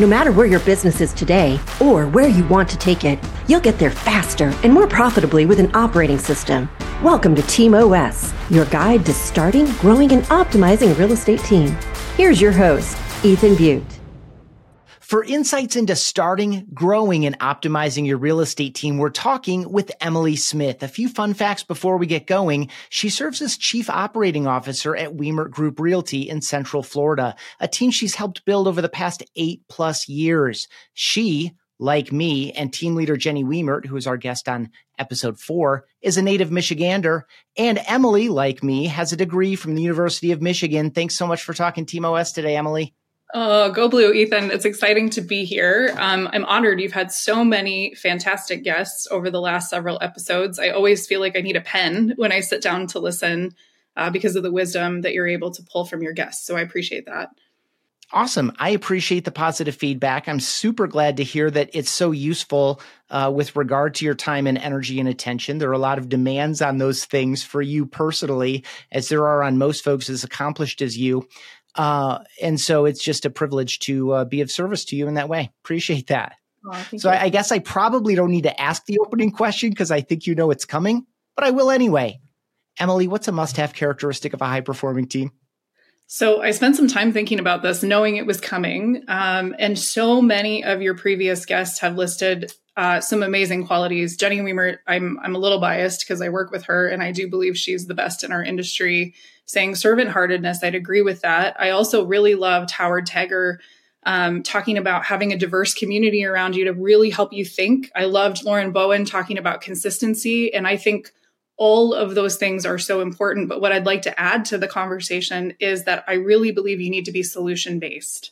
No matter where your business is today or where you want to take it, you'll get there faster and more profitably with an operating system. Welcome to Team OS, your guide to starting, growing, and optimizing a real estate team. Here's your host, Ethan Beute. For insights into starting, growing, and optimizing your real estate team, we're talking with Emily Smith. A few fun facts before we get going. She serves as Chief Operating Officer at Wemert Group Realty in Central Florida, a team she's helped build over the past eight plus years. She, like me and team leader Jenny Wemert, who is our guest on episode four, is a native Michigander. And Emily, like me, has a degree from the University of Michigan. Thanks so much for talking Team OS today, Emily. Oh, go blue, Ethan. It's exciting to be here. Um, I'm honored. You've had so many fantastic guests over the last several episodes. I always feel like I need a pen when I sit down to listen uh, because of the wisdom that you're able to pull from your guests. So I appreciate that. Awesome. I appreciate the positive feedback. I'm super glad to hear that it's so useful uh, with regard to your time and energy and attention. There are a lot of demands on those things for you personally, as there are on most folks as accomplished as you. Uh, and so it's just a privilege to uh, be of service to you in that way. Appreciate that. Oh, so I, I guess I probably don't need to ask the opening question because I think you know it's coming, but I will anyway. Emily, what's a must have characteristic of a high performing team? So I spent some time thinking about this, knowing it was coming. Um, and so many of your previous guests have listed uh, some amazing qualities. Jenny Wemert, I'm I'm a little biased because I work with her, and I do believe she's the best in our industry. Saying servant heartedness, I'd agree with that. I also really loved Howard Tagger um, talking about having a diverse community around you to really help you think. I loved Lauren Bowen talking about consistency, and I think all of those things are so important. But what I'd like to add to the conversation is that I really believe you need to be solution based.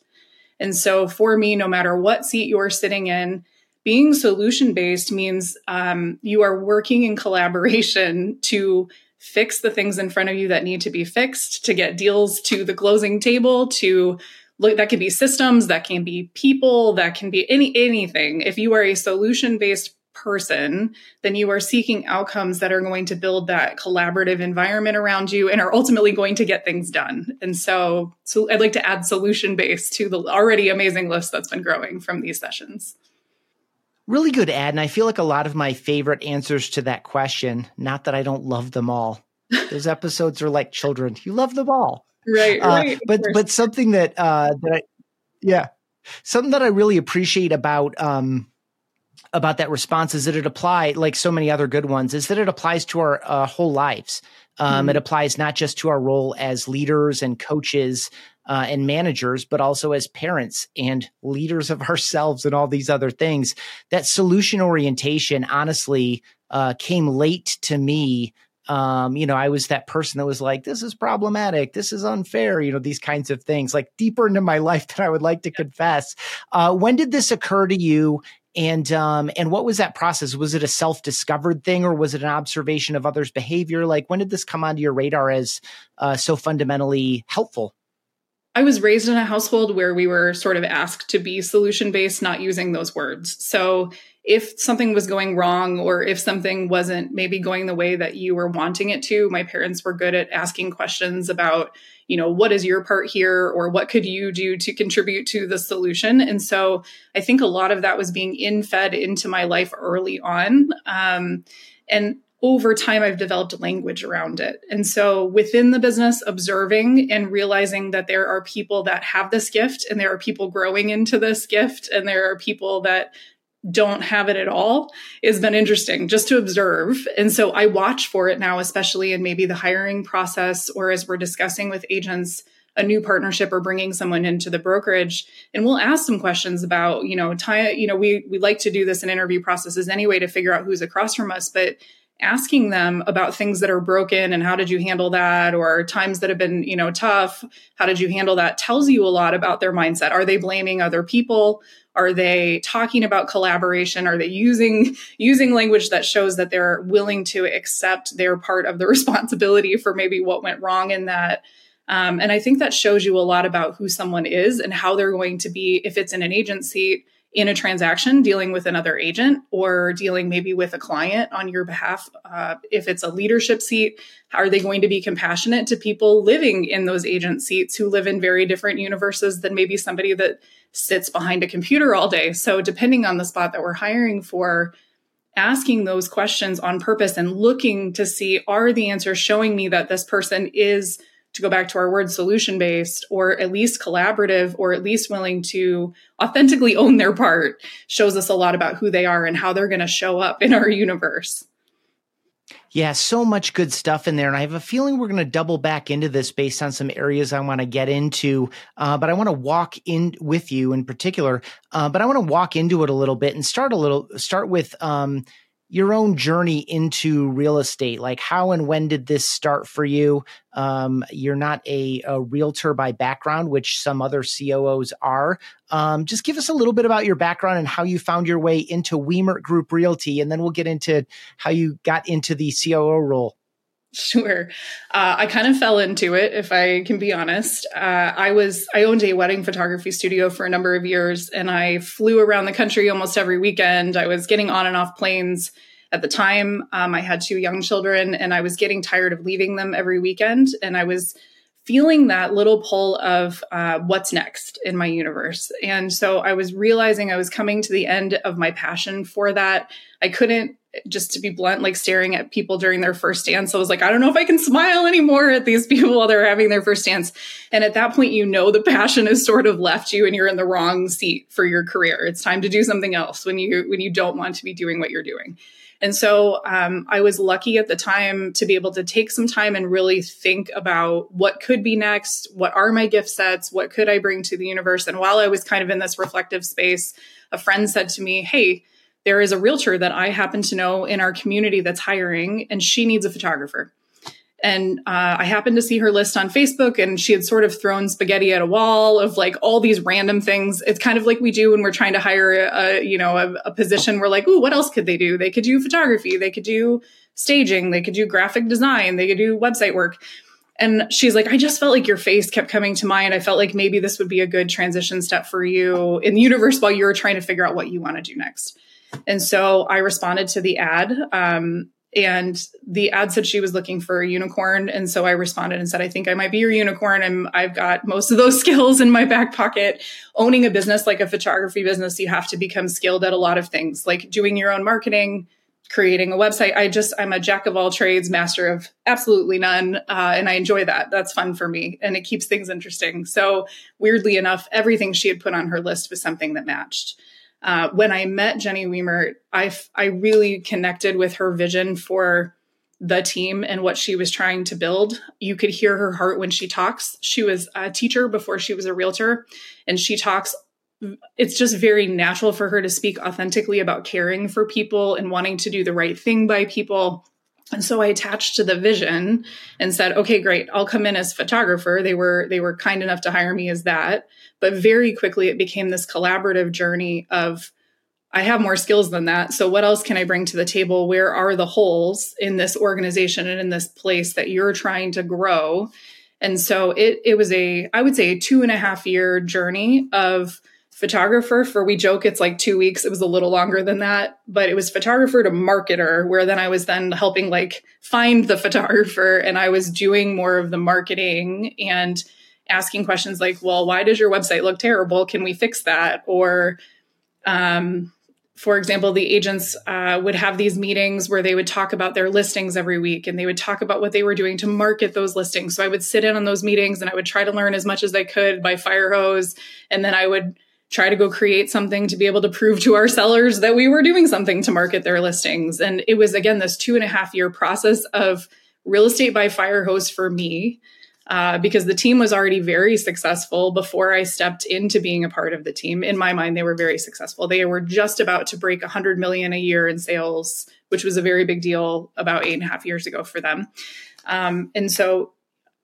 And so for me, no matter what seat you're sitting in, being solution based means um, you are working in collaboration to fix the things in front of you that need to be fixed, to get deals to the closing table, to look that can be systems, that can be people, that can be any anything. If you are a solution based person, then you are seeking outcomes that are going to build that collaborative environment around you and are ultimately going to get things done. And so, so I'd like to add solution based to the already amazing list that's been growing from these sessions. Really good ad. And I feel like a lot of my favorite answers to that question, not that I don't love them all. Those episodes are like children. You love them all. Right, uh, right. But but something that uh that I yeah. Something that I really appreciate about um about that response is that it apply like so many other good ones is that it applies to our uh, whole lives um, mm It applies not just to our role as leaders and coaches uh, and managers, but also as parents and leaders of ourselves and all these other things. That solution orientation, honestly, uh, came late to me. Um, you know, I was that person that was like, this is problematic. This is unfair. You know, these kinds of things, like deeper into my life than I would like to confess. Uh, when did this occur to you? And um, and what was that process? Was it a self discovered thing, or was it an observation of others' behavior? Like, when did this come onto your radar as uh, so fundamentally helpful? I was raised in a household where we were sort of asked to be solution based, not using those words. So if something was going wrong or if something wasn't maybe going the way that you were wanting it to, my parents were good at asking questions about, you know, what is your part here or what could you do to contribute to the solution? And so I think a lot of that was being in fed into my life early on. Um, and over time I've developed language around it. And so within the business, observing and realizing that there are people that have this gift and there are people growing into this gift and there are people that don't have it at all has been interesting just to observe. And so I watch for it now, especially in maybe the hiring process or as we're discussing with agents a new partnership or bringing someone into the brokerage. And we'll ask some questions about you know time you know we we like to do this in interview processes anyway to figure out who's across from us but asking them about things that are broken and how did you handle that or times that have been you know tough how did you handle that tells you a lot about their mindset. Are they blaming other people are they talking about collaboration are they using using language that shows that they're willing to accept their part of the responsibility for maybe what went wrong in that um, and i think that shows you a lot about who someone is and how they're going to be if it's in an agency in a transaction dealing with another agent or dealing maybe with a client on your behalf. Uh, if it's a leadership seat, are they going to be compassionate to people living in those agent seats who live in very different universes than maybe somebody that sits behind a computer all day? So, depending on the spot that we're hiring for, asking those questions on purpose and looking to see are the answers showing me that this person is to go back to our word solution based or at least collaborative or at least willing to authentically own their part shows us a lot about who they are and how they're going to show up in our universe. Yeah, so much good stuff in there. And I have a feeling we're going to double back into this based on some areas I want to get into. Uh, but I want to walk in with you in particular. Uh, but I want to walk into it a little bit and start a little, start with, um, your own journey into real estate? Like how and when did this start for you? Um, you're not a, a, realtor by background which some other coos are. Um, just give us a little bit about your background and how you found your way into wemert group realty and then we'll get into how you got into the coo role Sure. Uh, I kind of fell into it, if I can be honest. Uh, I was, I owned a wedding photography studio for a number of years and I flew around the country almost every weekend. I was getting on and off planes at the time. Um, I had two young children and I was getting tired of leaving them every weekend. And I was feeling that little pull of uh, what's next in my universe. And so I was realizing I was coming to the end of my passion for that. I couldn't just to be blunt, like staring at people during their first dance. I was like, I don't know if I can smile anymore at these people while they're having their first dance. And at that point, you know, the passion has sort of left you and you're in the wrong seat for your career. It's time to do something else when you, when you don't want to be doing what you're doing. And so um, I was lucky at the time to be able to take some time and really think about what could be next, what are my gift sets, what could I bring to the universe. And while I was kind of in this reflective space, a friend said to me, Hey, there is a realtor that I happen to know in our community that's hiring, and she needs a photographer. And uh, I happened to see her list on Facebook, and she had sort of thrown spaghetti at a wall of like all these random things. It's kind of like we do when we're trying to hire a, you know a, a position. We're like, ooh, what else could they do? They could do photography, they could do staging, they could do graphic design, they could do website work. And she's like, I just felt like your face kept coming to mind. I felt like maybe this would be a good transition step for you in the universe while you're trying to figure out what you want to do next. And so I responded to the ad. Um, and the ad said she was looking for a unicorn. And so I responded and said, I think I might be your unicorn. And I've got most of those skills in my back pocket. Owning a business like a photography business, you have to become skilled at a lot of things, like doing your own marketing, creating a website. I just, I'm a jack of all trades, master of absolutely none. Uh, and I enjoy that. That's fun for me and it keeps things interesting. So weirdly enough, everything she had put on her list was something that matched. Uh, when I met Jenny Wemert, I, I really connected with her vision for the team and what she was trying to build. You could hear her heart when she talks. She was a teacher before she was a realtor, and she talks. It's just very natural for her to speak authentically about caring for people and wanting to do the right thing by people. And so I attached to the vision and said, okay, great. I'll come in as photographer. They were, they were kind enough to hire me as that. But very quickly it became this collaborative journey of, I have more skills than that. So what else can I bring to the table? Where are the holes in this organization and in this place that you're trying to grow? And so it, it was a, I would say a two and a half year journey of, photographer for we joke it's like two weeks it was a little longer than that but it was photographer to marketer where then i was then helping like find the photographer and i was doing more of the marketing and asking questions like well why does your website look terrible? Can we fix that? Or um, for example the agents uh, would have these meetings where they would talk about their listings every week and they would talk about what they were doing to market those listings. So i would sit in on those meetings and i would try to learn as much as i could by fire hose and then i would try to go create something to be able to prove to our sellers that we were doing something to market their listings. And it was, again, this two and a half year process of real estate by fire hose for me. Uh, because the team was already very successful before I stepped into being a part of the team. In my mind, they were very successful. They were just about to break 100 million a year in sales, which was a very big deal about eight and a half years ago for them. Um, and so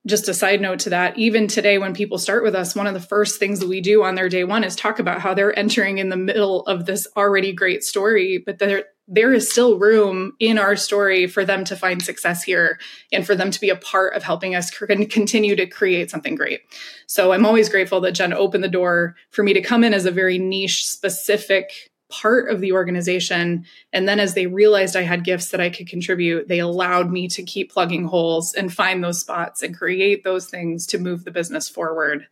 just a side note to that, even today, when people start with us, one of the first things that we do on their day one is talk about how they're entering in the middle of this already great story, but they're there is still room in our story for them to find success here and for them to be a part of helping us continue to create something great. So I'm always grateful that Jen opened the door for me to come in as a very niche, specific part of the organization. And then as they realized I had gifts that I could contribute, they allowed me to keep plugging holes and find those spots and create those things to move the business forward.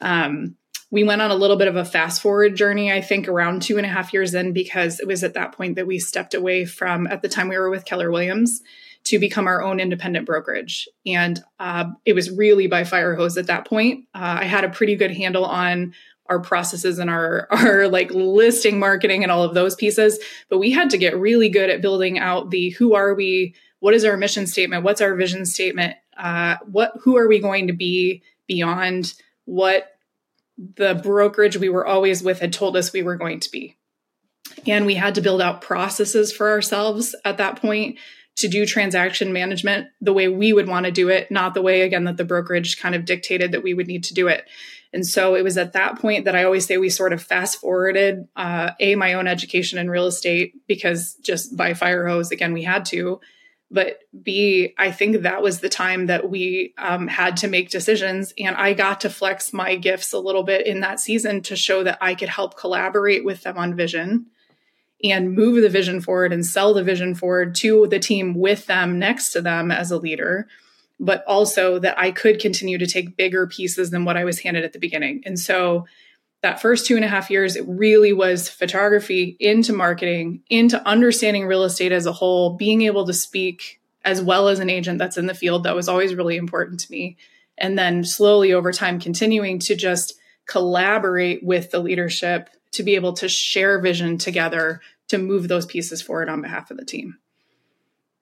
Um, we went on a little bit of a fast forward journey, I think around two and a half years in, because it was at that point that we stepped away from, at the time we were with Keller Williams, to become our own independent brokerage. And uh, it was really by fire hose at that point. Uh, I had a pretty good handle on our processes and our our like listing marketing and all of those pieces but we had to get really good at building out the who are we what is our mission statement what's our vision statement uh, what who are we going to be beyond what the brokerage we were always with had told us we were going to be. And we had to build out processes for ourselves at that point to do transaction management the way we would want to do it not the way again that the brokerage kind of dictated that we would need to do it and so it was at that point that I always say we sort of fast forwarded uh, a my own education in real estate because just by fire hose again we had to, but b I think that was the time that we um, had to make decisions, and I got to flex my gifts a little bit in that season to show that I could help collaborate with them on vision and move the vision forward and sell the vision forward to the team with them next to them as a leader but also that I could continue to take bigger pieces than what I was handed at the beginning. And so that first two and a half years, it really was photography into marketing, into understanding real estate as a whole, being able to speak as well as an agent that's in the field. That was always really important to me. And then slowly over time, continuing to just collaborate with the leadership to be able to share vision together to move those pieces forward on behalf of the team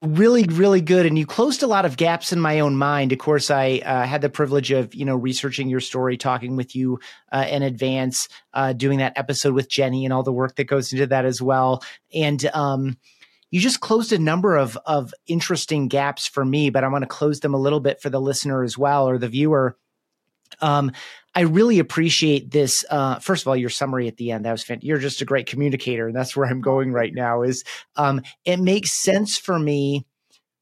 really really good and you closed a lot of gaps in my own mind. Of course i uh, had the privilege of you know researching your story talking with you uh, in advance uh, doing that episode with jenny and all the work that goes into that as well. And um, you just closed a number of of interesting gaps for me but i want to close them a little bit for the listener as well or the viewer um, I really appreciate this. Uh, first of all, your summary at the end that was fantastic. You're just a great communicator, and that's where I'm going right now. Is um, it makes sense for me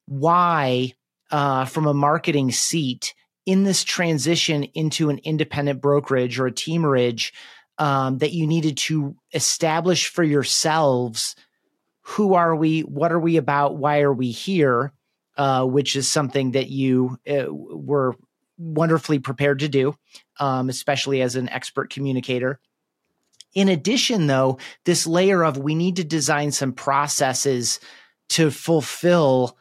why, uh, from a marketing seat, in this transition into an independent brokerage or a teamerage, um, that you needed to establish for yourselves who are we, what are we about, why are we here, uh, which is something that you uh, were wonderfully prepared to do, um, especially as an expert communicator. In addition, though, this layer of we need to design some processes to fulfill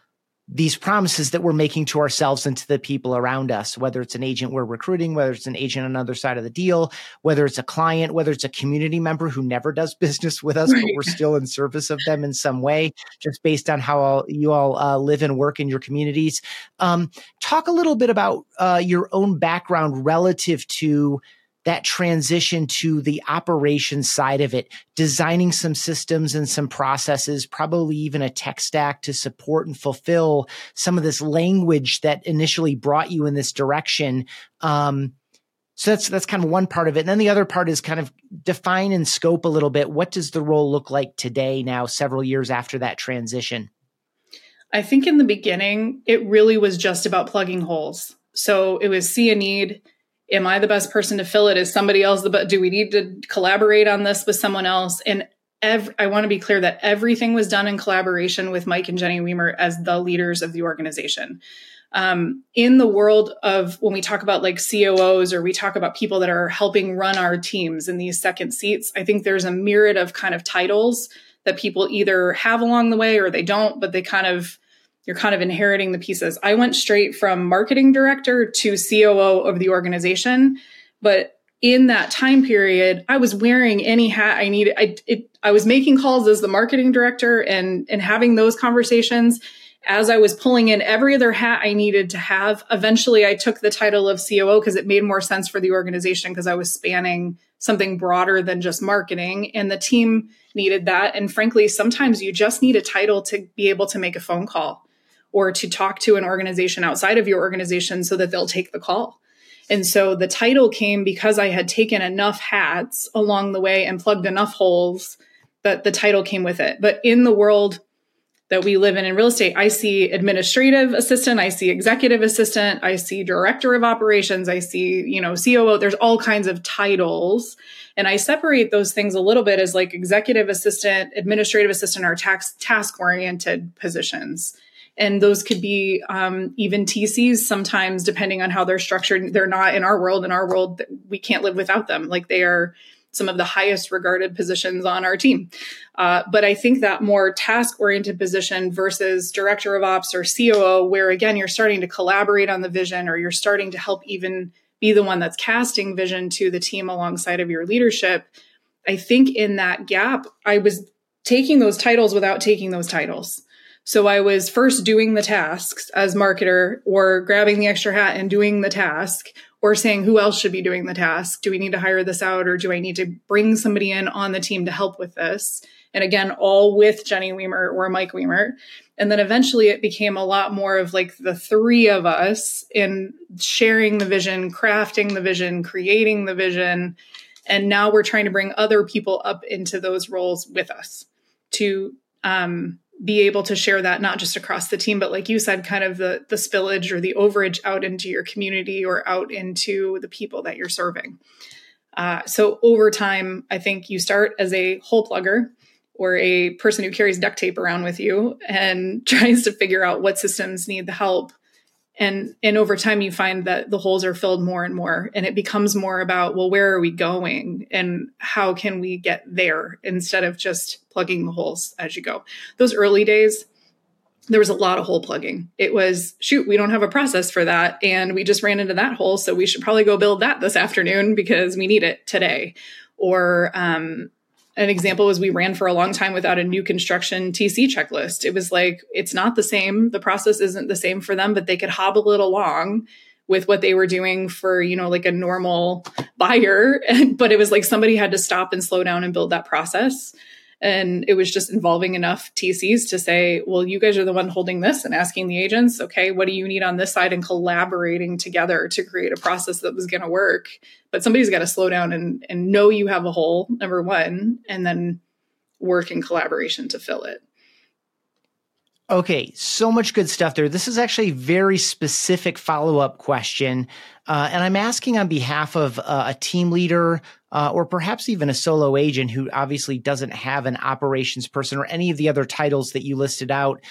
these promises that we're making to ourselves and to the people around us, whether it's an agent we're recruiting, whether it's an agent on the other side of the deal, whether it's a client, whether it's a community member who never does business with us, right. but we're still in service of them in some way, just based on how all, you all uh, live and work in your communities. Um, talk a little bit about uh, your own background relative to that transition to the operation side of it, designing some systems and some processes, probably even a tech stack to support and fulfill some of this language that initially brought you in this direction. Um, so that's that's kind of one part of it. And then the other part is kind of define and scope a little bit. What does the role look like today now, several years after that transition? I think in the beginning, it really was just about plugging holes. So it was see a need, am I the best person to fill it? Is somebody else the but do we need to collaborate on this with someone else? And every, I want to be clear that everything was done in collaboration with Mike and Jenny Wemert as the leaders of the organization. Um, in the world of when we talk about like COOs or we talk about people that are helping run our teams in these second seats, I think there's a myriad of kind of titles that people either have along the way or they don't, but they kind of you're kind of inheriting the pieces. I went straight from marketing director to COO of the organization, but in that time period, I was wearing any hat I needed. I, it, I was making calls as the marketing director and, and having those conversations as I was pulling in every other hat I needed to have. Eventually, I took the title of COO because it made more sense for the organization because I was spanning something broader than just marketing and the team needed that. And frankly, sometimes you just need a title to be able to make a phone call or to talk to an organization outside of your organization so that they'll take the call. And so the title came because I had taken enough hats along the way and plugged enough holes that the title came with it. But in the world that we live in in real estate, I see administrative assistant, I see executive assistant, I see director of operations, I see, you know, COO. There's all kinds of titles. And I separate those things a little bit as like executive assistant, administrative assistant are tax task oriented positions. And those could be um, even TCs sometimes, depending on how they're structured. They're not in our world. In our world, we can't live without them. Like they are some of the highest regarded positions on our team. Uh, but I think that more task oriented position versus director of ops or COO, where again, you're starting to collaborate on the vision or you're starting to help even be the one that's casting vision to the team alongside of your leadership. I think in that gap, I was taking those titles without taking those titles. So I was first doing the tasks as marketer or grabbing the extra hat and doing the task or saying who else should be doing the task. Do we need to hire this out or do I need to bring somebody in on the team to help with this? And again, all with Jenny Wemert or Mike Wemert. And then eventually it became a lot more of like the three of us in sharing the vision, crafting the vision, creating the vision. And now we're trying to bring other people up into those roles with us to um, be able to share that not just across the team but like you said kind of the the spillage or the overage out into your community or out into the people that you're serving. Uh, so over time i think you start as a hole plugger or a person who carries duct tape around with you and tries to figure out what systems need the help and and over time you find that the holes are filled more and more and it becomes more about well where are we going? And how can we get there instead of just plugging the holes as you go? Those early days there was a lot of hole plugging. It was shoot we don't have a process for that and we just ran into that hole so we should probably go build that this afternoon because we need it today. Or um, an example was we ran for a long time without a new construction TC checklist. It was like, it's not the same. The process isn't the same for them, but they could hobble it along with what they were doing for, you know, like a normal buyer. but it was like somebody had to stop and slow down and build that process. And it was just involving enough TCs to say, well, you guys are the one holding this and asking the agents, okay, what do you need on this side and collaborating together to create a process that was going to work. But somebody's got to slow down and, and know you have a hole, number one, and then work in collaboration to fill it. Okay, so much good stuff there. This is actually a very specific follow up question. Uh, and I'm asking on behalf of uh, a team leader uh, or perhaps even a solo agent who obviously doesn't have an operations person or any of the other titles that you listed out.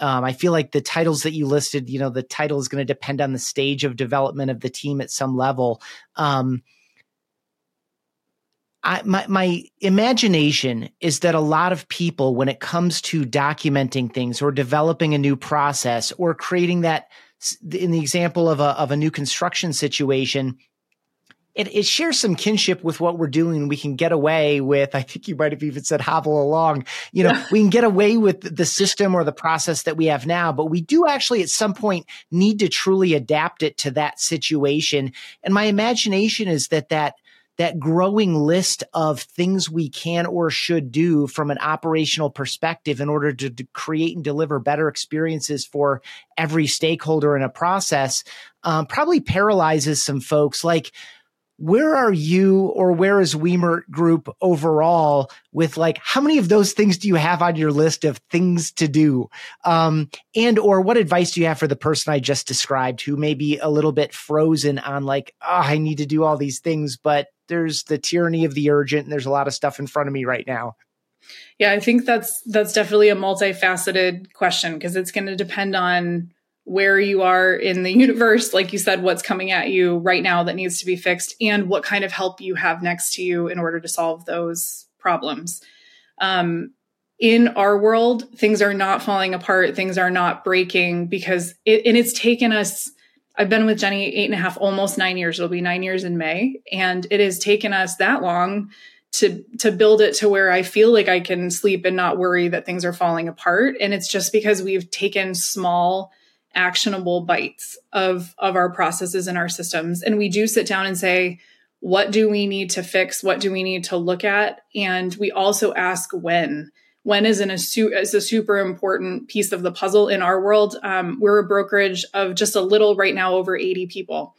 Um, I feel like the titles that you listed, you know, the title is going to depend on the stage of development of the team at some level. Um, I, my, my imagination is that a lot of people, when it comes to documenting things or developing a new process or creating that, in the example of a, of a new construction situation, it, it shares some kinship with what we're doing. We can get away with, I think you might have even said hobble along, you know, we can get away with the system or the process that we have now, but we do actually at some point need to truly adapt it to that situation. And my imagination is that that that growing list of things we can or should do from an operational perspective in order to, to create and deliver better experiences for every stakeholder in a process um, probably paralyzes some folks like where are you or where is Wemert Group overall with like how many of those things do you have on your list of things to do? Um, and or what advice do you have for the person I just described who may be a little bit frozen on like, oh, I need to do all these things, but there's the tyranny of the urgent and there's a lot of stuff in front of me right now. Yeah, I think that's that's definitely a multifaceted question because it's going to depend on where you are in the universe, like you said, what's coming at you right now that needs to be fixed, and what kind of help you have next to you in order to solve those problems. Um, in our world, things are not falling apart, things are not breaking because it, and it's taken us. I've been with Jenny eight and a half, almost nine years. It'll be nine years in May, and it has taken us that long to to build it to where I feel like I can sleep and not worry that things are falling apart. And it's just because we've taken small actionable bites of of our processes and our systems. And we do sit down and say what do we need to fix? What do we need to look at? And we also ask when. When is, is a super important piece of the puzzle in our world. Um, we're a brokerage of just a little right now over 80 people.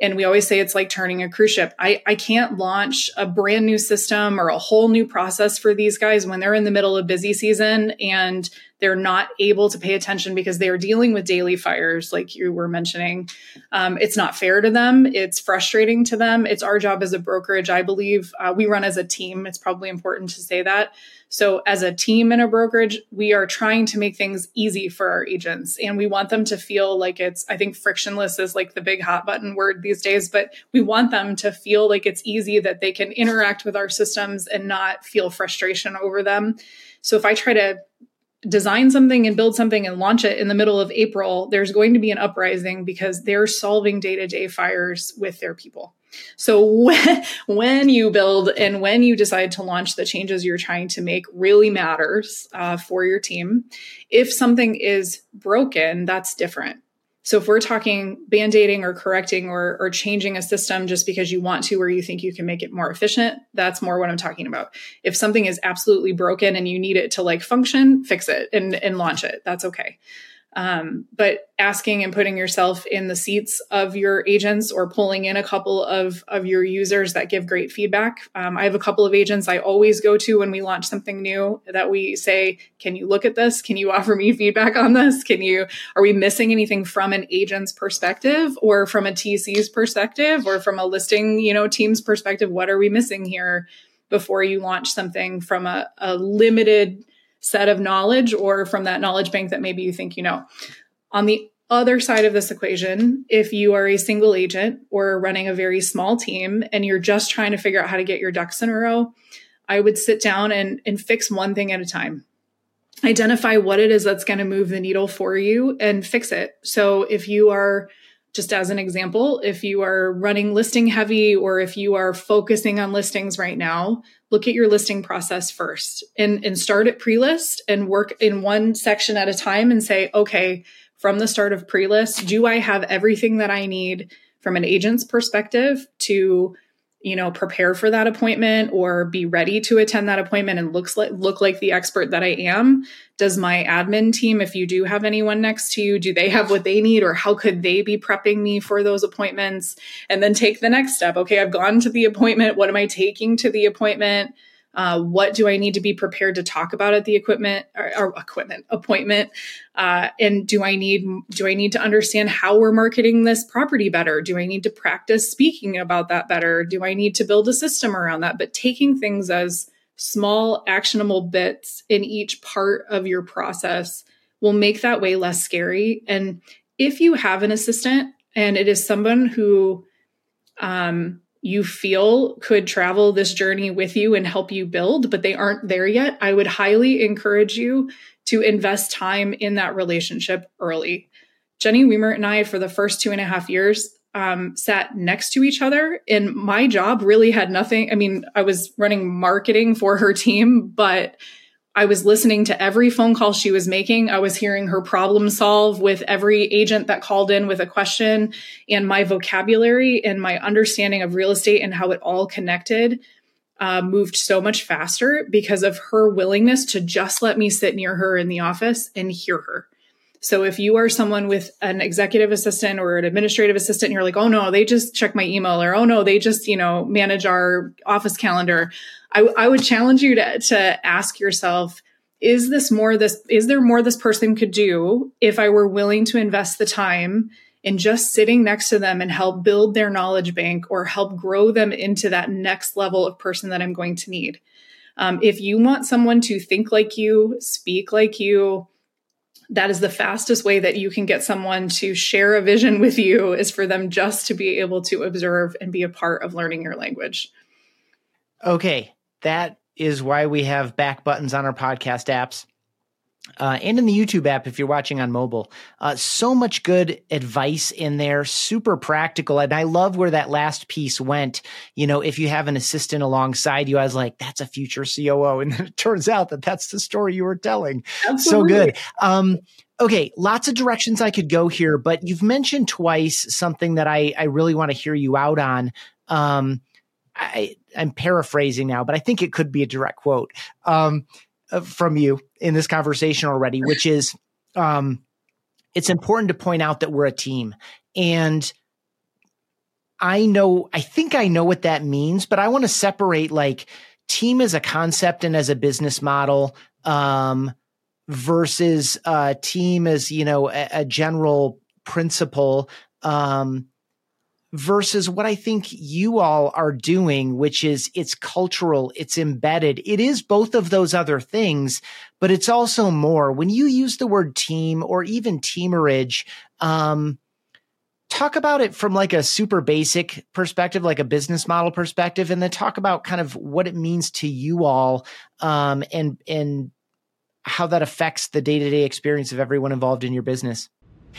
And we always say it's like turning a cruise ship. I, I can't launch a brand new system or a whole new process for these guys when they're in the middle of busy season and they're not able to pay attention because they are dealing with daily fires, like you were mentioning. Um, it's not fair to them. It's frustrating to them. It's our job as a brokerage. I believe uh, we run as a team. It's probably important to say that so, as a team in a brokerage, we are trying to make things easy for our agents and we want them to feel like it's, I think frictionless is like the big hot button word these days, but we want them to feel like it's easy that they can interact with our systems and not feel frustration over them. So, if I try to design something and build something and launch it in the middle of April, there's going to be an uprising because they're solving day to day fires with their people. So when, when you build and when you decide to launch the changes you're trying to make really matters uh, for your team. If something is broken, that's different. So if we're talking band-aiding or correcting or, or changing a system just because you want to or you think you can make it more efficient, that's more what I'm talking about. If something is absolutely broken and you need it to like function, fix it and, and launch it. That's okay. Um, but asking and putting yourself in the seats of your agents or pulling in a couple of, of your users that give great feedback. Um, I have a couple of agents I always go to when we launch something new that we say, can you look at this? Can you offer me feedback on this? Can you, are we missing anything from an agent's perspective or from a TC's perspective or from a listing, you know, team's perspective? What are we missing here before you launch something from a, a limited set of knowledge or from that knowledge bank that maybe you think you know. On the other side of this equation, if you are a single agent or running a very small team and you're just trying to figure out how to get your ducks in a row, I would sit down and, and fix one thing at a time. Identify what it is that's going to move the needle for you and fix it. So if you are just as an example, if you are running listing heavy or if you are focusing on listings right now, look at your listing process first and, and start at pre-list and work in one section at a time and say, okay, from the start of pre-list, do I have everything that I need from an agent's perspective to you know prepare for that appointment or be ready to attend that appointment and looks like look like the expert that I am. Does my admin team if you do have anyone next to you do they have what they need or how could they be prepping me for those appointments? And then take the next step. Okay I've gone to the appointment. What am I taking to the appointment uh, what do I need to be prepared to talk about at the equipment or, or equipment appointment? Uh, and do I need do I need to understand how we're marketing this property better? Do I need to practice speaking about that better? Do I need to build a system around that? But taking things as small actionable bits in each part of your process will make that way less scary. And if you have an assistant and it is someone who um, you feel could travel this journey with you and help you build, but they aren't there yet, I would highly encourage you to invest time in that relationship early. Jenny Wemert and I, for the first two and a half years, um, sat next to each other, and my job really had nothing. I mean, I was running marketing for her team, but I was listening to every phone call she was making. I was hearing her problem solve with every agent that called in with a question. And my vocabulary and my understanding of real estate and how it all connected uh, moved so much faster because of her willingness to just let me sit near her in the office and hear her. So if you are someone with an executive assistant or an administrative assistant, you're like, oh no, they just check my email, or oh no, they just, you know, manage our office calendar. I, I would challenge you to, to ask yourself, is this more this, is there more this person could do if I were willing to invest the time in just sitting next to them and help build their knowledge bank or help grow them into that next level of person that I'm going to need? Um, if you want someone to think like you, speak like you, that is the fastest way that you can get someone to share a vision with you is for them just to be able to observe and be a part of learning your language. Okay, that is why we have back buttons on our podcast apps. Uh, and in the YouTube app, if you're watching on mobile, uh, so much good advice in there, super practical. And I love where that last piece went. You know, if you have an assistant alongside you, I was like, that's a future COO. And then it turns out that that's the story you were telling. Absolutely. So good. Um, okay, lots of directions I could go here, but you've mentioned twice something that I, I really want to hear you out on. Um, I, I'm paraphrasing now, but I think it could be a direct quote um, uh, from you in this conversation already, which is um, it's important to point out that we're a team. And I know, I think I know what that means, but I want to separate like team as a concept and as a business model, um, versus uh, team as, you know, a, a general principle. Um, versus what I think you all are doing, which is it's cultural, it's embedded. It is both of those other things, but it's also more. When you use the word team or even teamerage, um, talk about it from like a super basic perspective, like a business model perspective, and then talk about kind of what it means to you all, um, and and how that affects the day to day experience of everyone involved in your business.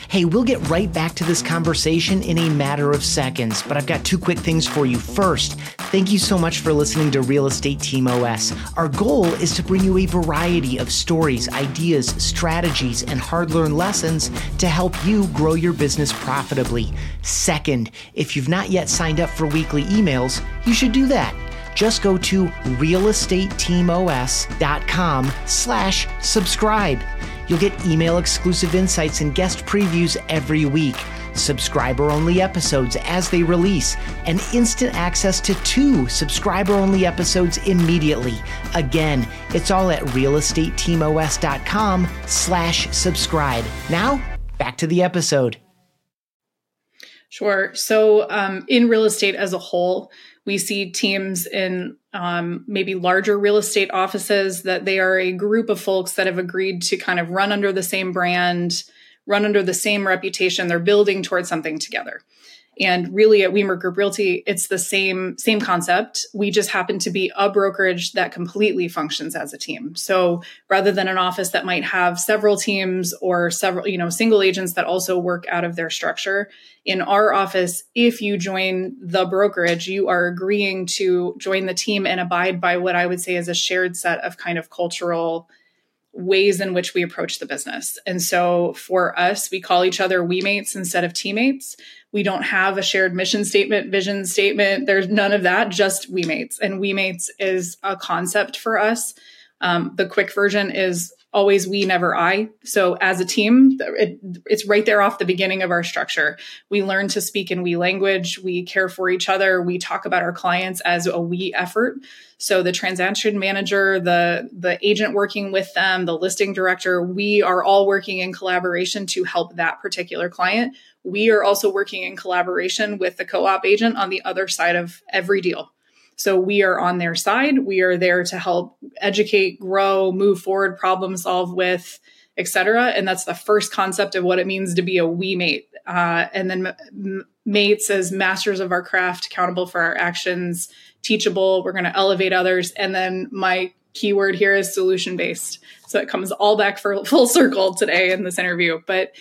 Hey, we'll get right back to this conversation in a matter of seconds, but I've got two quick things for you. First, thank you so much for listening to Real Estate Team OS. Our goal is to bring you a variety of stories, ideas, strategies, and hard learned lessons to help you grow your business profitably. Second, if you've not yet signed up for weekly emails, you should do that just go to realestateteamos.com slash subscribe. You'll get email exclusive insights and guest previews every week, subscriber only episodes as they release, and instant access to two subscriber only episodes immediately. Again, it's all at realestateteamos.com slash subscribe. Now, back to the episode. Sure. So, um, in real estate as a whole, we see teams in um, maybe larger real estate offices that they are a group of folks that have agreed to kind of run under the same brand, run under the same reputation. They're building towards something together. And really at Wemert Group Realty, it's the same, same concept. We just happen to be a brokerage that completely functions as a team. So rather than an office that might have several teams or several, you know, single agents that also work out of their structure, in our office, if you join the brokerage, you are agreeing to join the team and abide by what I would say is a shared set of kind of cultural ways in which we approach the business. And so for us, we call each other we mates instead of teammates. We don't have a shared mission statement, vision statement. There's none of that, just we mates. And we mates is a concept for us. Um, the quick version is always we, never I. So as a team, it, it's right there off the beginning of our structure. We learn to speak in we language. We care for each other. We talk about our clients as a we effort. So the transaction manager, the, the agent working with them, the listing director, we are all working in collaboration to help that particular client. We are also working in collaboration with the co-op agent on the other side of every deal. So we are on their side. We are there to help educate, grow, move forward, problem solve with, etc. And that's the first concept of what it means to be a we mate. Uh, and then m- mates as masters of our craft, accountable for our actions, teachable. We're going to elevate others. And then my keyword here is solution based. So it comes all back for full circle today in this interview. But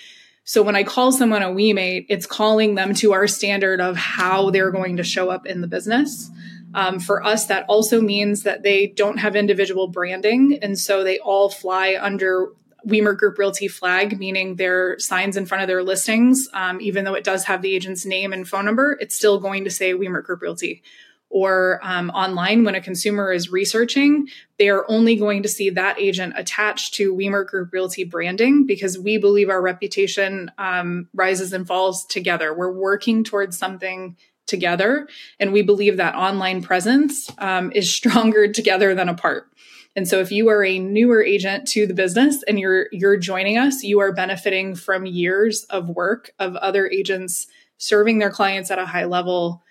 so when I call someone a we mate, it's calling them to our standard of how they're going to show up in the business. Um, for us, that also means that they don't have individual branding. And so they all fly under Wemert Group Realty flag, meaning their signs in front of their listings, um, even though it does have the agent's name and phone number, it's still going to say Wemert Group Realty. Or um, online, when a consumer is researching, they are only going to see that agent attached to Wemert Group Realty branding because we believe our reputation um, rises and falls together. We're working towards something together. And we believe that online presence um, is stronger together than apart. And so if you are a newer agent to the business and you're you're joining us, you are benefiting from years of work of other agents serving their clients at a high level,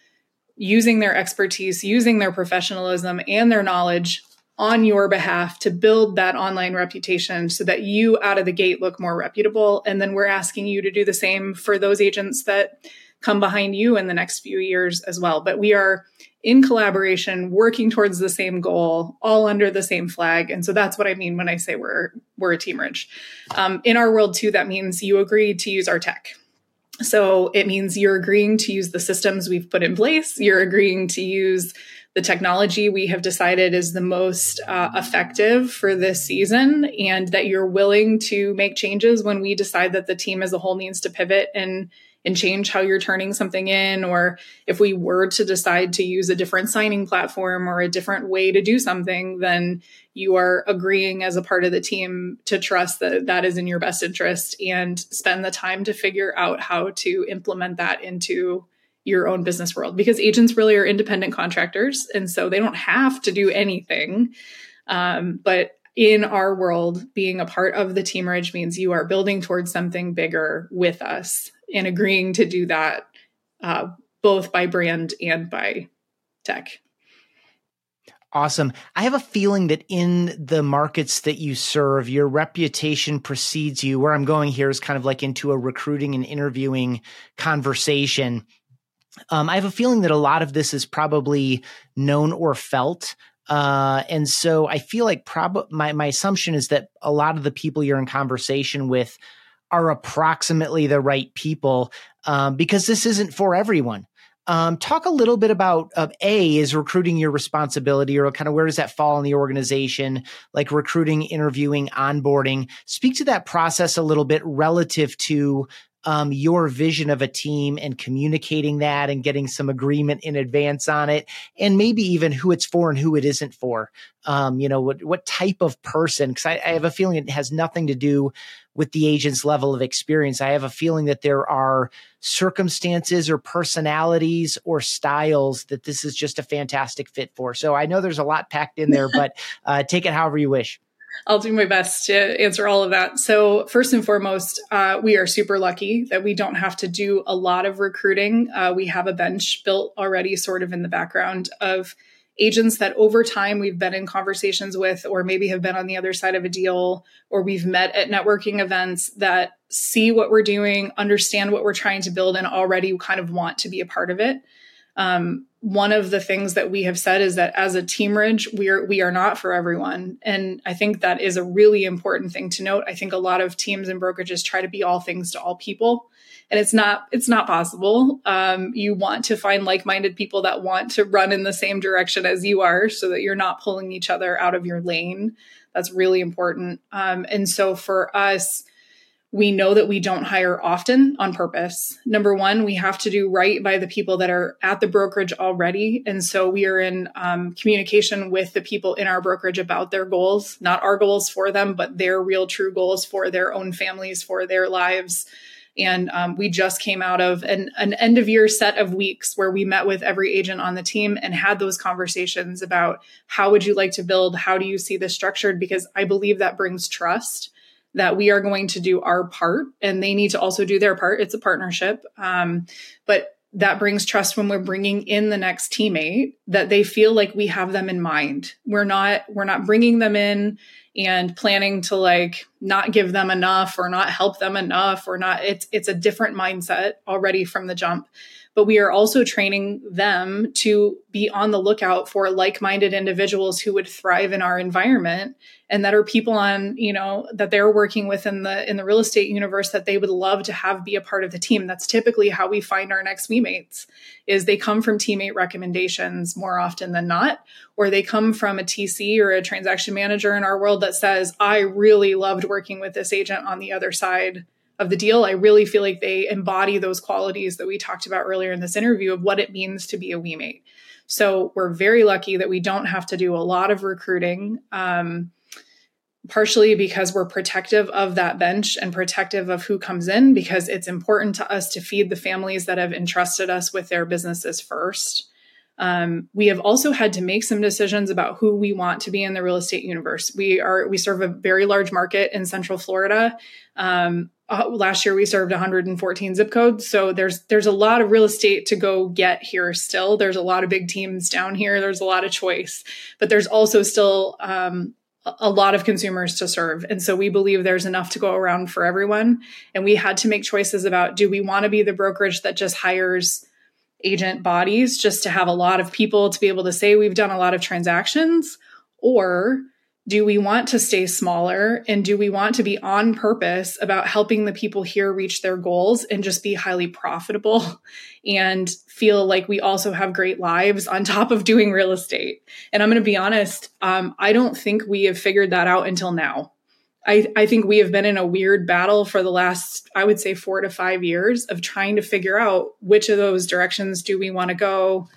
using their expertise, using their professionalism and their knowledge on your behalf to build that online reputation so that you out of the gate look more reputable and then we're asking you to do the same for those agents that come behind you in the next few years as well. But we are in collaboration, working towards the same goal, all under the same flag. And so that's what I mean when I say we're we're a teamerage. Um, in our world too, that means you agree to use our tech. So it means you're agreeing to use the systems we've put in place. You're agreeing to use the technology we have decided is the most uh, effective for this season, and that you're willing to make changes when we decide that the team as a whole needs to pivot and and change how you're turning something in, or if we were to decide to use a different signing platform or a different way to do something, then you are agreeing as a part of the team to trust that that is in your best interest and spend the time to figure out how to implement that into your own business world. Because agents really are independent contractors and so they don't have to do anything. Um, but in our world being a part of the teamerage means you are building towards something bigger with us and agreeing to do that uh, both by brand and by tech Awesome. I have a feeling that in the markets that you serve, your reputation precedes you. Where I'm going here is kind of like into a recruiting and interviewing conversation. Um, I have a feeling that a lot of this is probably known or felt. Uh, and so I feel like prob- my, my assumption is that a lot of the people you're in conversation with are approximately the right people um, because this isn't for everyone. Um, talk a little bit about uh, a is recruiting your responsibility or kind of where does that fall in the organization like recruiting interviewing onboarding speak to that process a little bit relative to um, your vision of a team and communicating that and getting some agreement in advance on it and maybe even who it's for and who it isn't for. Um, you know what what type of person because I, I have a feeling it has nothing to do with the agent's level of experience. I have a feeling that there are circumstances or personalities or styles that this is just a fantastic fit for. So i know there's a lot packed in there but uh, take it however you wish I'll do my best to answer all of that. So, first and foremost, uh, we are super lucky that we don't have to do a lot of recruiting. Uh, we have a bench built already, sort of in the background of agents that over time we've been in conversations with, or maybe have been on the other side of a deal, or we've met at networking events that see what we're doing, understand what we're trying to build, and already kind of want to be a part of it. Um, one of the things that we have said is that as a teamerage, we are we are not for everyone, and I think that is a really important thing to note. I think a lot of teams and brokerages try to be all things to all people, and it's not it's not possible. Um, you want to find like minded people that want to run in the same direction as you are, so that you're not pulling each other out of your lane. That's really important. Um, and so for us we know that we don't hire often on purpose. Number one, we have to do right by the people that are at the brokerage already. And so we are in um, communication with the people in our brokerage about their goals, not our goals for them, but their real true goals for their own families, for their lives. And um, we just came out of an, an end of year set of weeks where we met with every agent on the team and had those conversations about how would you like to build? How do you see this structured? Because I believe that brings trust that we are going to do our part and they need to also do their part. It's a partnership. Um, but that brings trust when we're bringing in the next teammate that they feel like we have them in mind. We're not, we're not bringing them in and planning to like not give them enough or not help them enough or not. It's, it's a different mindset already from the jump but we are also training them to be on the lookout for like-minded individuals who would thrive in our environment and that are people on you know that they're working with in the in the real estate universe that they would love to have be a part of the team. That's typically how we find our next mates is they come from teammate recommendations more often than not or they come from a tc or a transaction manager in our world that says i really loved working with this agent on the other side of the deal, I really feel like they embody those qualities that we talked about earlier in this interview of what it means to be a WeMate. So we're very lucky that we don't have to do a lot of recruiting, um, partially because we're protective of that bench and protective of who comes in, because it's important to us to feed the families that have entrusted us with their businesses first. Um, we have also had to make some decisions about who we want to be in the real estate universe. We are we serve a very large market in Central Florida. Um, uh, last year we served 114 zip codes. So there's there's a lot of real estate to go get here still. There's a lot of big teams down here. There's a lot of choice but there's also still um, a lot of consumers to serve. And so we believe there's enough to go around for everyone. And we had to make choices about do we want to be the brokerage that just hires agent bodies just to have a lot of people to be able to say we've done a lot of transactions? Or do we want to stay smaller? And do we want to be on purpose about helping the people here reach their goals and just be highly profitable and feel like we also have great lives on top of doing real estate? And i'm going to be honest um, i don't think we have figured that out until now I, I think we have been in a weird battle for the last i would say four to five years of trying to figure out which of those directions do we want to go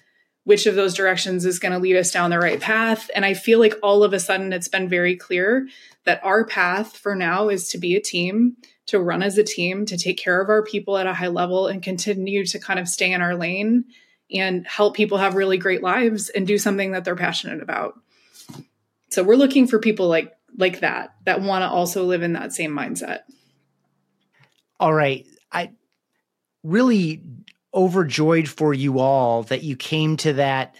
which of those directions is going to lead us down the right path. And I feel like all of a sudden it's been very clear that our path for now is to be a team, to run as a team, to take care of our people at a high level and continue to kind of stay in our lane and help people have really great lives and do something that they're passionate about. So we're looking for people like like that that want to also live in that same mindset. All right. I really overjoyed for you all that you came to that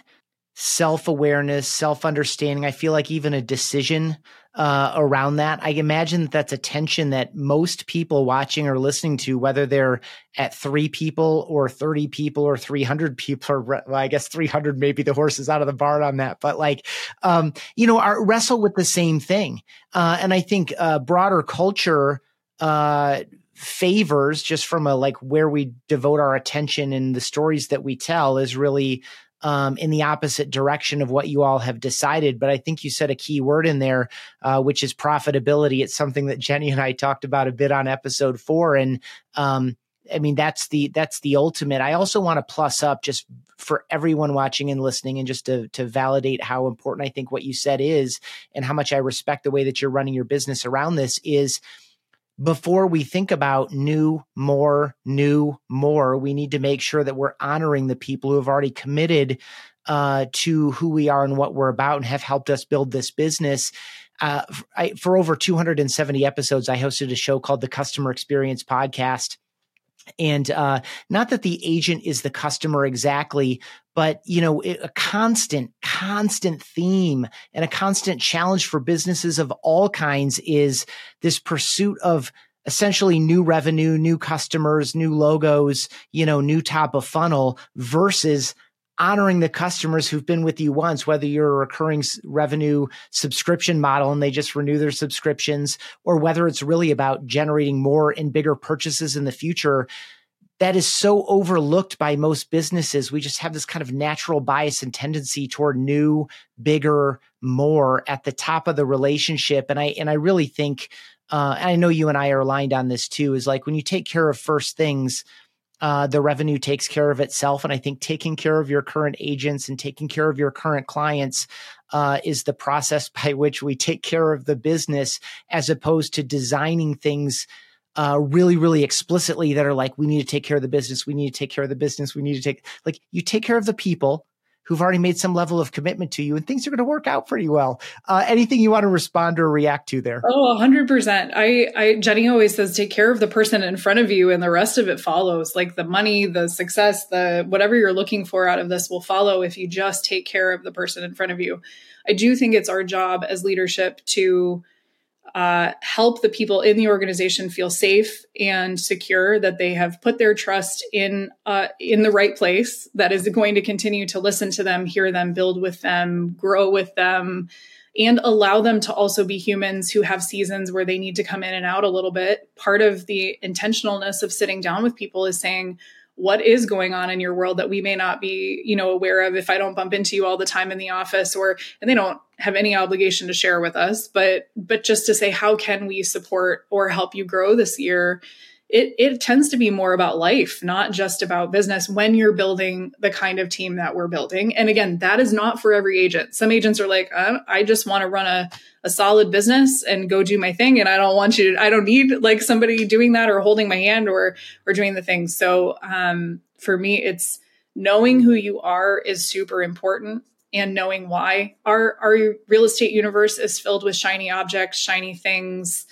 self awareness, self understanding. I feel like even a decision uh, around that. I imagine that that's a tension that most people watching or listening to, whether they're at three people or 30 people or 300 people, or well, I guess 300, maybe the horse is out of the barn on that, but like, um, you know, are, wrestle with the same thing. Uh, and I think uh, broader culture, uh, favors just from a like where we devote our attention and the stories that we tell is really um, in the opposite direction of what you all have decided. But I think you said a key word in there, uh, which is profitability. It's something that Jenny and I talked about a bit on episode four, and um, I mean that's the that's the ultimate. I also want to plus up just for everyone watching and listening, and just to to validate how important I think what you said is, and how much I respect the way that you're running your business around this is before we think about new, more, new, more, we need to make sure that we're honoring the people who have already committed uh, to who we are and what we're about and have helped us build this business. Uh, I, for over 270 episodes, I hosted a show called the Customer Experience Podcast. And uh, not that the agent is the customer exactly, but you know, a constant, constant theme and a constant challenge for businesses of all kinds is this pursuit of essentially new revenue, new customers, new logos, you know, new top of funnel versus honoring the customers who've been with you once, whether you're a recurring revenue subscription model and they just renew their subscriptions, or whether it's really about generating more and bigger purchases in the future. That is so overlooked by most businesses. We just have this kind of natural bias and tendency toward new, bigger, more at the top of the relationship. And I, and I really think, uh, I know you and I are aligned on this too, is like when you take care of first things, uh, the revenue takes care of itself. And I think taking care of your current agents and taking care of your current clients uh, is the process by which we take care of the business as opposed to designing things uh, really, really explicitly that are like, we need to take care of the business. We need to take care of the business. We need to take, like, you take care of the people who've already made some level of commitment to you and things are going to work out pretty well. Uh, anything you want to respond or react to there? Oh, 100%. I, I, Jenny always says, take care of the person in front of you and the rest of it follows. Like the money, the success, the whatever you're looking for out of this will follow if you just take care of the person in front of you. I do think it's our job as leadership to uh, help the people in the organization feel safe and secure that they have put their trust in uh, in the right place that is going to continue to listen to them hear them build with them grow with them and allow them to also be humans who have seasons where they need to come in and out a little bit. Part of the intentionalness of sitting down with people is saying what is going on in your world that we may not be you know aware of if i don't bump into you all the time in the office or and they don't have any obligation to share with us but but just to say how can we support or help you grow this year it, it tends to be more about life, not just about business when you're building the kind of team that we're building. And again, that is not for every agent. Some agents are like, I, I just want to run a, a solid business and go do my thing. And I don't want you to, I don't need like somebody doing that or holding my hand or, or doing the things. So, um, for me, it's knowing who you are is super important and knowing why our, our real estate universe is filled with shiny objects, shiny things,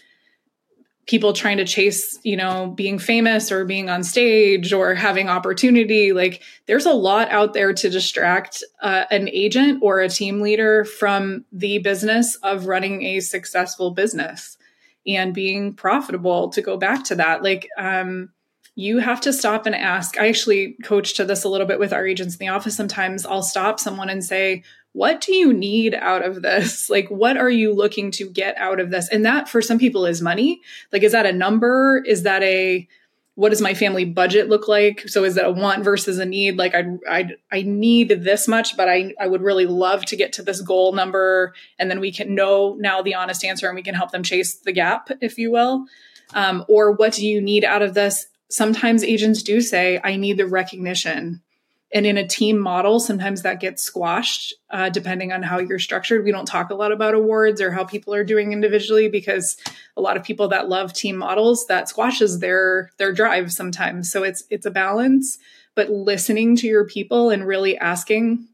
people trying to chase, you know, being famous or being on stage or having opportunity. Like there's a lot out there to distract uh, an agent or a team leader from the business of running a successful business and being profitable to go back to that. Like, um, you have to stop and ask. I actually coach to this a little bit with our agents in the office. Sometimes I'll stop someone and say, what do you need out of this? Like, what are you looking to get out of this? And that for some people is money. Like, is that a number? Is that a, what does my family budget look like? So is that a want versus a need? Like I, I, I need this much, but I, I would really love to get to this goal number. And then we can know now the honest answer and we can help them chase the gap, if you will. Um, or what do you need out of this? Sometimes agents do say, I need the recognition And in a team model, sometimes that gets squashed uh, depending on how you're structured. We don't talk a lot about awards or how people are doing individually because a lot of people that love team models that squashes their their drive sometimes. So it's it's a balance, but listening to your people and really asking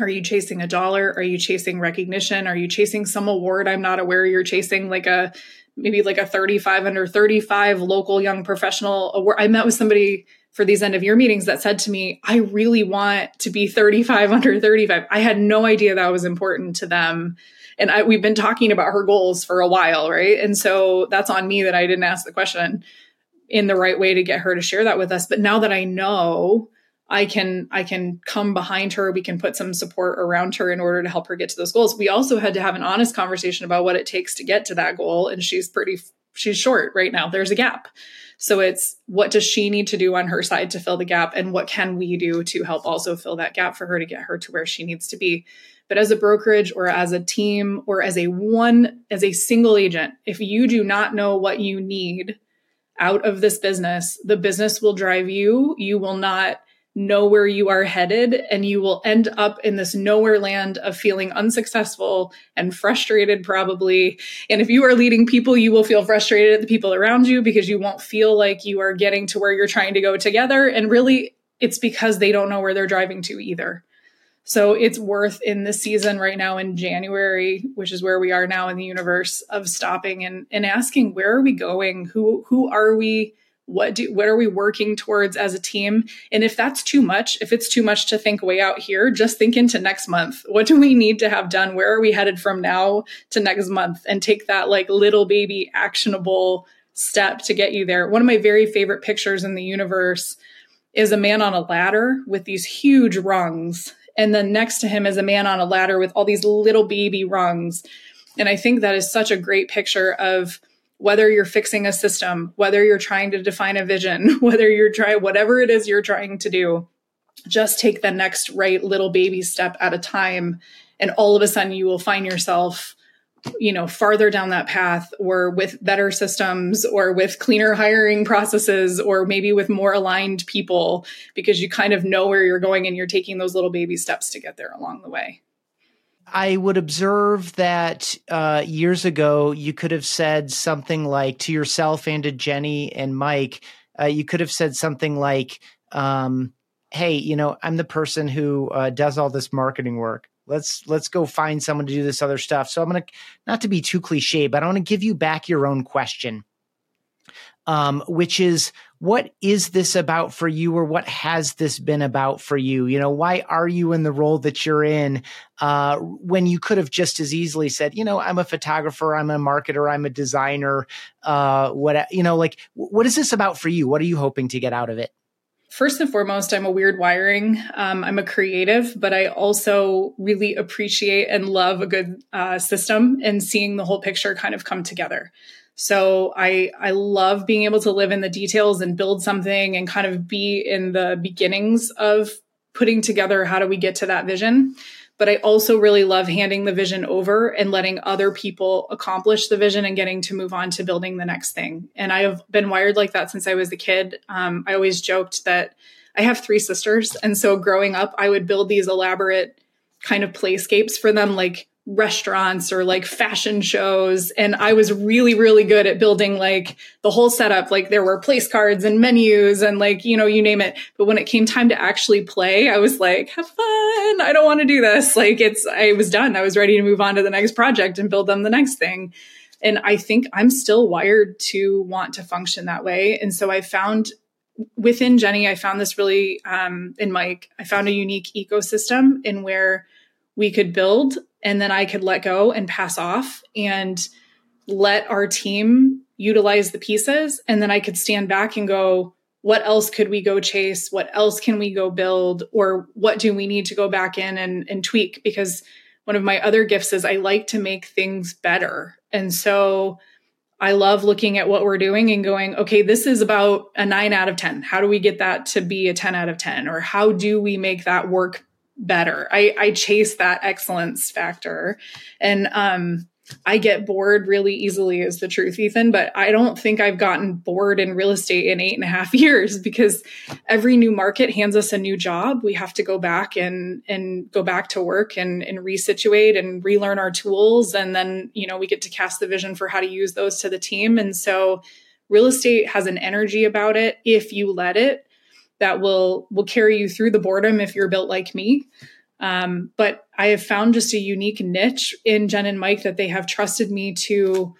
are you chasing a dollar? Are you chasing recognition? Are you chasing some award I'm not aware you're chasing like a maybe like a 35 under 35 local young professional award? I met with somebody for these end of year meetings that said to me, I really want to be 35 under 35. I had no idea that was important to them. And I, we've been talking about her goals for a while, right? And so that's on me that I didn't ask the question in the right way to get her to share that with us. But now that I know, I can I can come behind her. We can put some support around her in order to help her get to those goals. We also had to have an honest conversation about what it takes to get to that goal, and she's pretty she's short right now. There's a gap. So it's what does she need to do on her side to fill the gap, and what can we do to help also fill that gap for her to get her to where she needs to be. But as a brokerage or as a team or as a one as a single agent, if you do not know what you need out of this business, the business will drive you. You will not know where you are headed and you will end up in this nowhere land of feeling unsuccessful and frustrated probably and if you are leading people you will feel frustrated at the people around you because you won't feel like you are getting to where you're trying to go together and really it's because they don't know where they're driving to either so it's worth in this season right now in January, which is where we are now in the universe of stopping and, and asking where are we going? Who who are we? What do what are we working towards as a team? And if that's too much if it's too much to think way out here just think into next month. What do we need to have done? Where are we headed from now to next month? And take that like little baby actionable step to get you there. One of my very favorite pictures in the universe is a man on a ladder with these huge rungs. And then next to him is a man on a ladder with all these little baby rungs. And i think that is such a great picture of whether you're fixing a system, whether you're trying to define a vision, whether you're trying, whatever it is you're trying to do, just take the next right little baby step at a time. And all of a sudden you will find yourself, you know, farther down that path or with better systems or with cleaner hiring processes or maybe with more aligned people because you kind of know where you're going and you're taking those little baby steps to get there along the way. I would observe that uh, years ago, you could have said something like to yourself and to Jenny and Mike, uh, you could have said something like, um, "Hey, you know, I'm the person who uh, does all this marketing work. Let's let's go find someone to do this other stuff." So I'm gonna not to be too cliche, but I want to give you back your own question, um, which is what is this about for you or what has this been about for you you know why are you in the role that you're in uh, when you could have just as easily said you know i'm a photographer i'm a marketer i'm a designer uh, what you know like what is this about for you what are you hoping to get out of it First and foremost, I'm a weird wiring. Um, I'm a creative, but I also really appreciate and love a good uh, system and seeing the whole picture kind of come together. So I I love being able to live in the details and build something and kind of be in the beginnings of putting together how do we get to that vision. But I also really love handing the vision over and letting other people accomplish the vision and getting to move on to building the next thing. And I have been wired like that since I was a kid. Um, I always joked that I have three sisters. And so growing up, I would build these elaborate kind of playscapes for them, like restaurants or like fashion shows and i was really really good at building like the whole setup. Like there were place cards and menus and like you know you name it. But when it came time to actually play i was like have fun. I don't want to do this. Like it's i was done. I was ready to move on to the next project and build them the next thing. And i think i'm still wired to want to function that way. And so i found within jenny i found this really um, in mike i found a unique ecosystem in where we could build and then I could let go and pass off and let our team utilize the pieces. And then I could stand back and go, what else could we go chase? What else can we go build? Or what do we need to go back in and, and tweak? Because one of my other gifts is I like to make things better. And so I love looking at what we're doing and going, okay, this is about a nine out of 10. How do we get that to be a 10 out of 10? Or how do we make that work better. I, I chase that excellence factor. And um, I get bored really easily, is the truth, Ethan. But I don't think I've gotten bored in real estate in eight and a half years because every new market hands us a new job. We have to go back and and go back to work and, and resituate and relearn our tools. And then, you know, we get to cast the vision for how to use those to the team. And so real estate has an energy about it if you let it that will will carry you through the boredom if you're built like me. Um, but I have found just a unique niche in Jen and Mike that they have trusted me to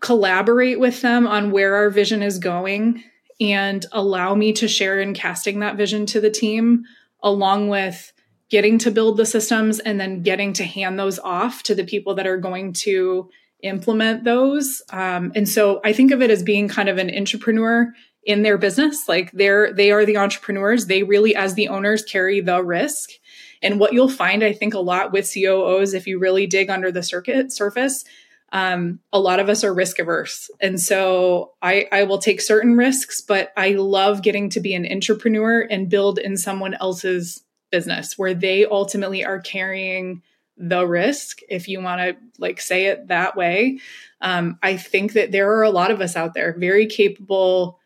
collaborate with them on where our vision is going and allow me to share in casting that vision to the team, along with getting to build the systems and then getting to hand those off to the people that are going to implement those. Um, and so I think of it as being kind of an intrapreneur in their business. Like they're they are the entrepreneurs. They really, as the owners, carry the risk. And what you'll find, I think, a lot with COOs, if you really dig under the circuit surface, um, a lot of us are risk averse. And so I, I will take certain risks, but I love getting to be an intrapreneur and build in someone else's business where they ultimately are carrying the risk, if you want to like say it that way. Um, I think that there are a lot of us out there, very capable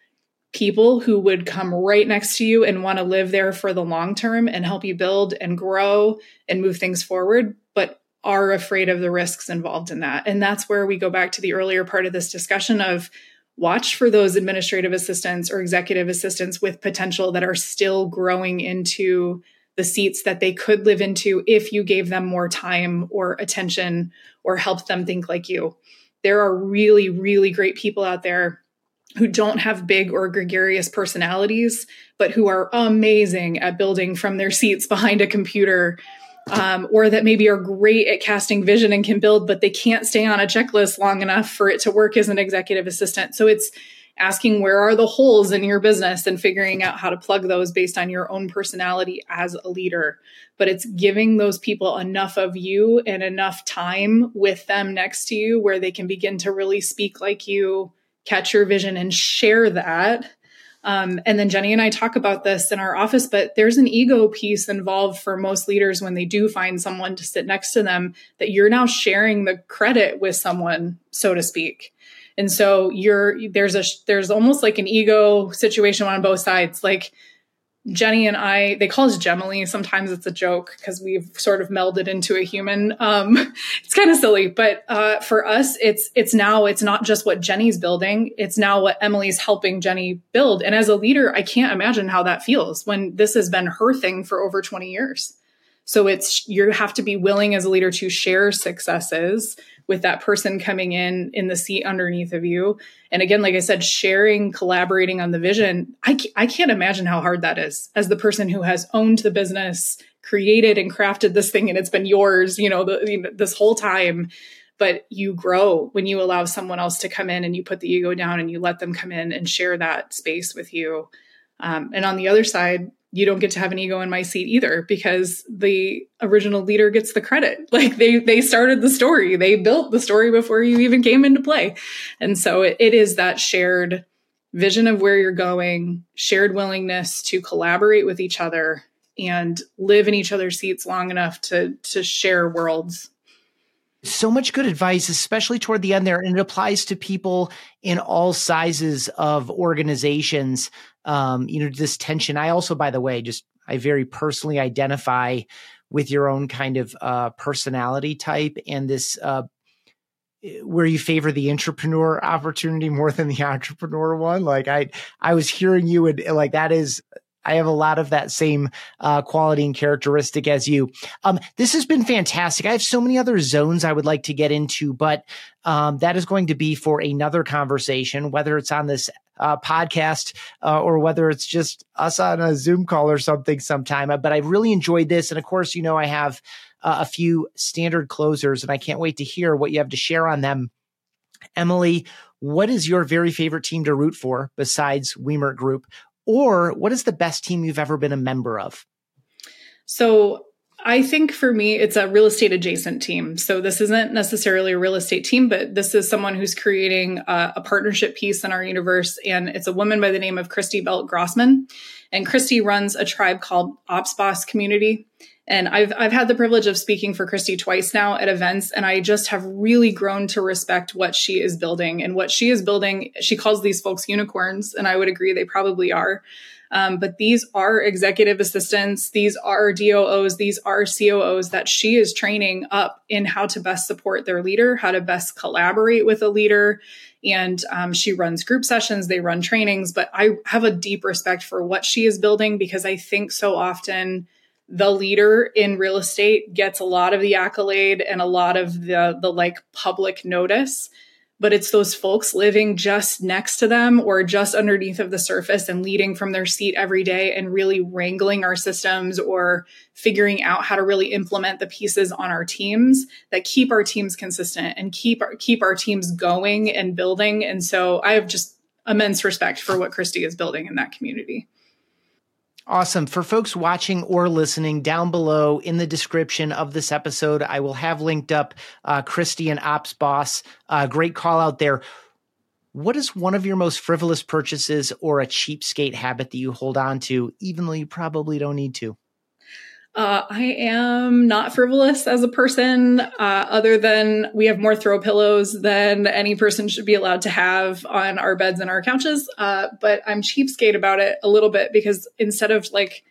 people who would come right next to you and want to live there for the long term and help you build and grow and move things forward, but are afraid of the risks involved in that. And that's where we go back to the earlier part of this discussion of watch for those administrative assistants or executive assistants with potential that are still growing into the seats that they could live into if you gave them more time or attention or helped them think like you. There are really, really great people out there who don't have big or gregarious personalities, but who are amazing at building from their seats behind a computer, um, or that maybe are great at casting vision and can build, but they can't stay on a checklist long enough for it to work as an executive assistant. So it's asking where are the holes in your business and figuring out how to plug those based on your own personality as a leader. But it's giving those people enough of you and enough time with them next to you where they can begin to really speak like you catch your vision and share that. Um, and then Jenny and I talk about this in our office, but there's an ego piece involved for most leaders when they do find someone to sit next to them that you're now sharing the credit with someone, so to speak. And so you're there's a there's almost like an ego situation on both sides. Like Jenny and I, they call us Gemily. Sometimes it's a joke because we've sort of melded into a human. Um, it's kind of silly, but uh, for us, it's it's now it's not just what Jenny's building; it's now what Emily's helping Jenny build. And as a leader, I can't imagine how that feels when this has been her thing for over twenty years. So it's you have to be willing as a leader to share successes with that person coming in in the seat underneath of you. And again, like I said, sharing, collaborating on the vision. I, I can't imagine how hard that is as the person who has owned the business, created and crafted this thing, and it's been yours, you know, the, this whole time. But you grow when you allow someone else to come in and you put the ego down and you let them come in and share that space with you. Um, and on the other side, you don't get to have an ego in my seat either because the original leader gets the credit like they they started the story they built the story before you even came into play and so it, it is that shared vision of where you're going shared willingness to collaborate with each other and live in each other's seats long enough to to share worlds so much good advice, especially toward the end there. And it applies to people in all sizes of organizations. Um, you know, this tension. I also, by the way, just I very personally identify with your own kind of uh, personality type and this uh, where you favor the intrapreneur opportunity more than the entrepreneur one. Like I, I was hearing you and like that is I have a lot of that same uh, quality and characteristic as you. Um, this has been fantastic. I have so many other zones I would like to get into, but um, that is going to be for another conversation, whether it's on this uh, podcast uh, or whether it's just us on a Zoom call or something sometime. But I really enjoyed this. And of course, you know, I have uh, a few standard closers and I can't wait to hear what you have to share on them. Emily, what is your very favorite team to root for besides Wemert Group? Or what is the best team you've ever been a member of? So I think for me, it's a real estate adjacent team. So this isn't necessarily a real estate team, but this is someone who's creating a, a partnership piece in our universe. And it's a woman by the name of Christy Belt Grossman. And Christy runs a tribe called Ops Boss Community. And I've I've had the privilege of speaking for Christy twice now at events, and I just have really grown to respect what she is building and what she is building. She calls these folks unicorns, and I would agree they probably are. Um, but these are executive assistants, these are DOOs, these are COOs that she is training up in how to best support their leader, how to best collaborate with a leader. And um, she runs group sessions, they run trainings. But I have a deep respect for what she is building because I think so often the leader in real estate gets a lot of the accolade and a lot of the the like public notice but it's those folks living just next to them or just underneath of the surface and leading from their seat every day and really wrangling our systems or figuring out how to really implement the pieces on our teams that keep our teams consistent and keep our keep our teams going and building. And so i have just immense respect for what christy is building in that community Awesome. For folks watching or listening, down below in the description of this episode, I will have linked up uh, Christy and Ops Boss. Uh, great call out there. What is one of your most frivolous purchases or a cheapskate habit that you hold on to, even though you probably don't need to? Uh, I am not frivolous as a person, uh, other than we have more throw pillows than any person should be allowed to have on our beds and our couches. Uh, but I'm cheapskate about it a little bit because instead of like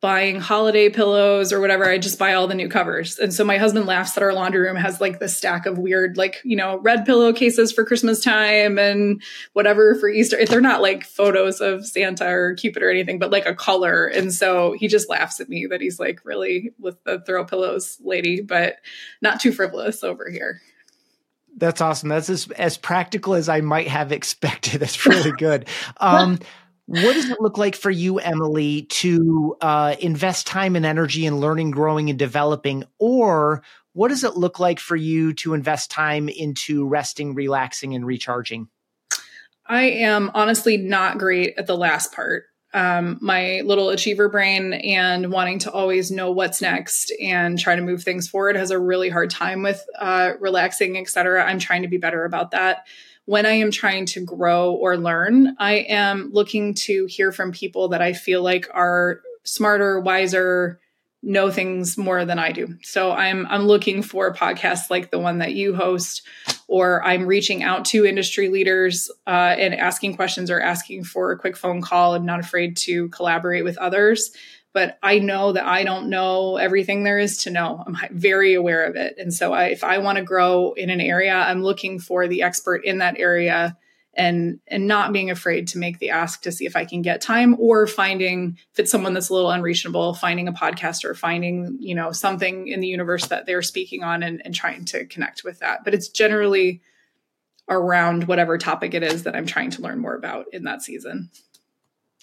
buying holiday pillows or whatever, I just buy all the new covers. And so my husband laughs that our laundry room has like this stack of weird, like, you know, red pillowcases for Christmas time and whatever for Easter. If they're not like photos of Santa or Cupid or anything, but like a color. And so he just laughs at me that he's like really with the throw pillows lady, but not too frivolous over here. That's awesome. That's as, as practical as I might have expected. That's really good. Um, what does it look like for you, Emily, to uh, invest time and energy in learning, growing, and developing? Or what does it look like for you to invest time into resting, relaxing, and recharging? I am honestly not great at the last part. Um, my little achiever brain and wanting to always know what's next and try to move things forward has a really hard time with uh, relaxing, etc. I'm trying to be better about that when I am trying to grow or learn, I am looking to hear from people that I feel like are smarter, wiser, know things more than I do. So I'm I'm looking for podcasts like the one that you host, or I'm reaching out to industry leaders uh, and asking questions or asking for a quick phone call. I'm not afraid to collaborate with others but I know that I don't know everything there is to know. I'm very aware of it. And so I, if I want to grow in an area, I'm looking for the expert in that area and and not being afraid to make the ask to see if I can get time or finding if it's someone that's a little unreachable, finding a podcast or finding, you know, something in the universe that they're speaking on and, and trying to connect with that. But it's generally around whatever topic it is that I'm trying to learn more about in that season.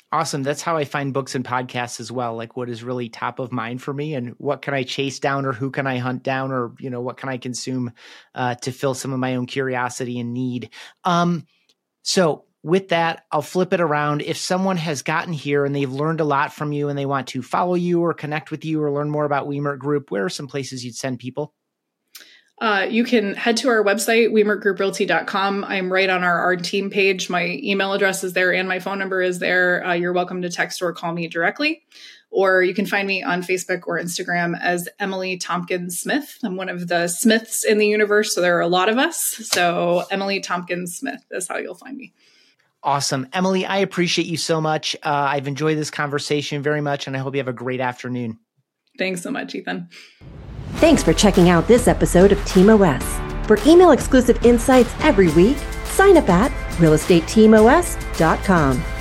Awesome. That's how I find books and podcasts as well. Like what is really top of mind for me and what can I chase down or who can I hunt down or, you know, what can I consume uh, to fill some of my own curiosity and need. Um, so with that, I'll flip it around. If someone has gotten here and they've learned a lot from you and they want to follow you or connect with you or learn more about Wemert Group, where are some places you'd send people? Uh, you can head to our website, wemertgrouprealty.com. I'm right on our, our team page. My email address is there and my phone number is there. Uh, you're welcome to text or call me directly. Or you can find me on Facebook or Instagram as Emily Tompkins Smith. I'm one of the Smiths in the universe, so there are a lot of us. So Emily Tompkins Smith is how you'll find me. Awesome. Emily, I appreciate you so much. Uh, I've enjoyed this conversation very much, and I hope you have a great afternoon. Thanks so much, Ethan. Thanks for checking out this episode of Team OS. For email exclusive insights every week, sign up at realestateteamos.com.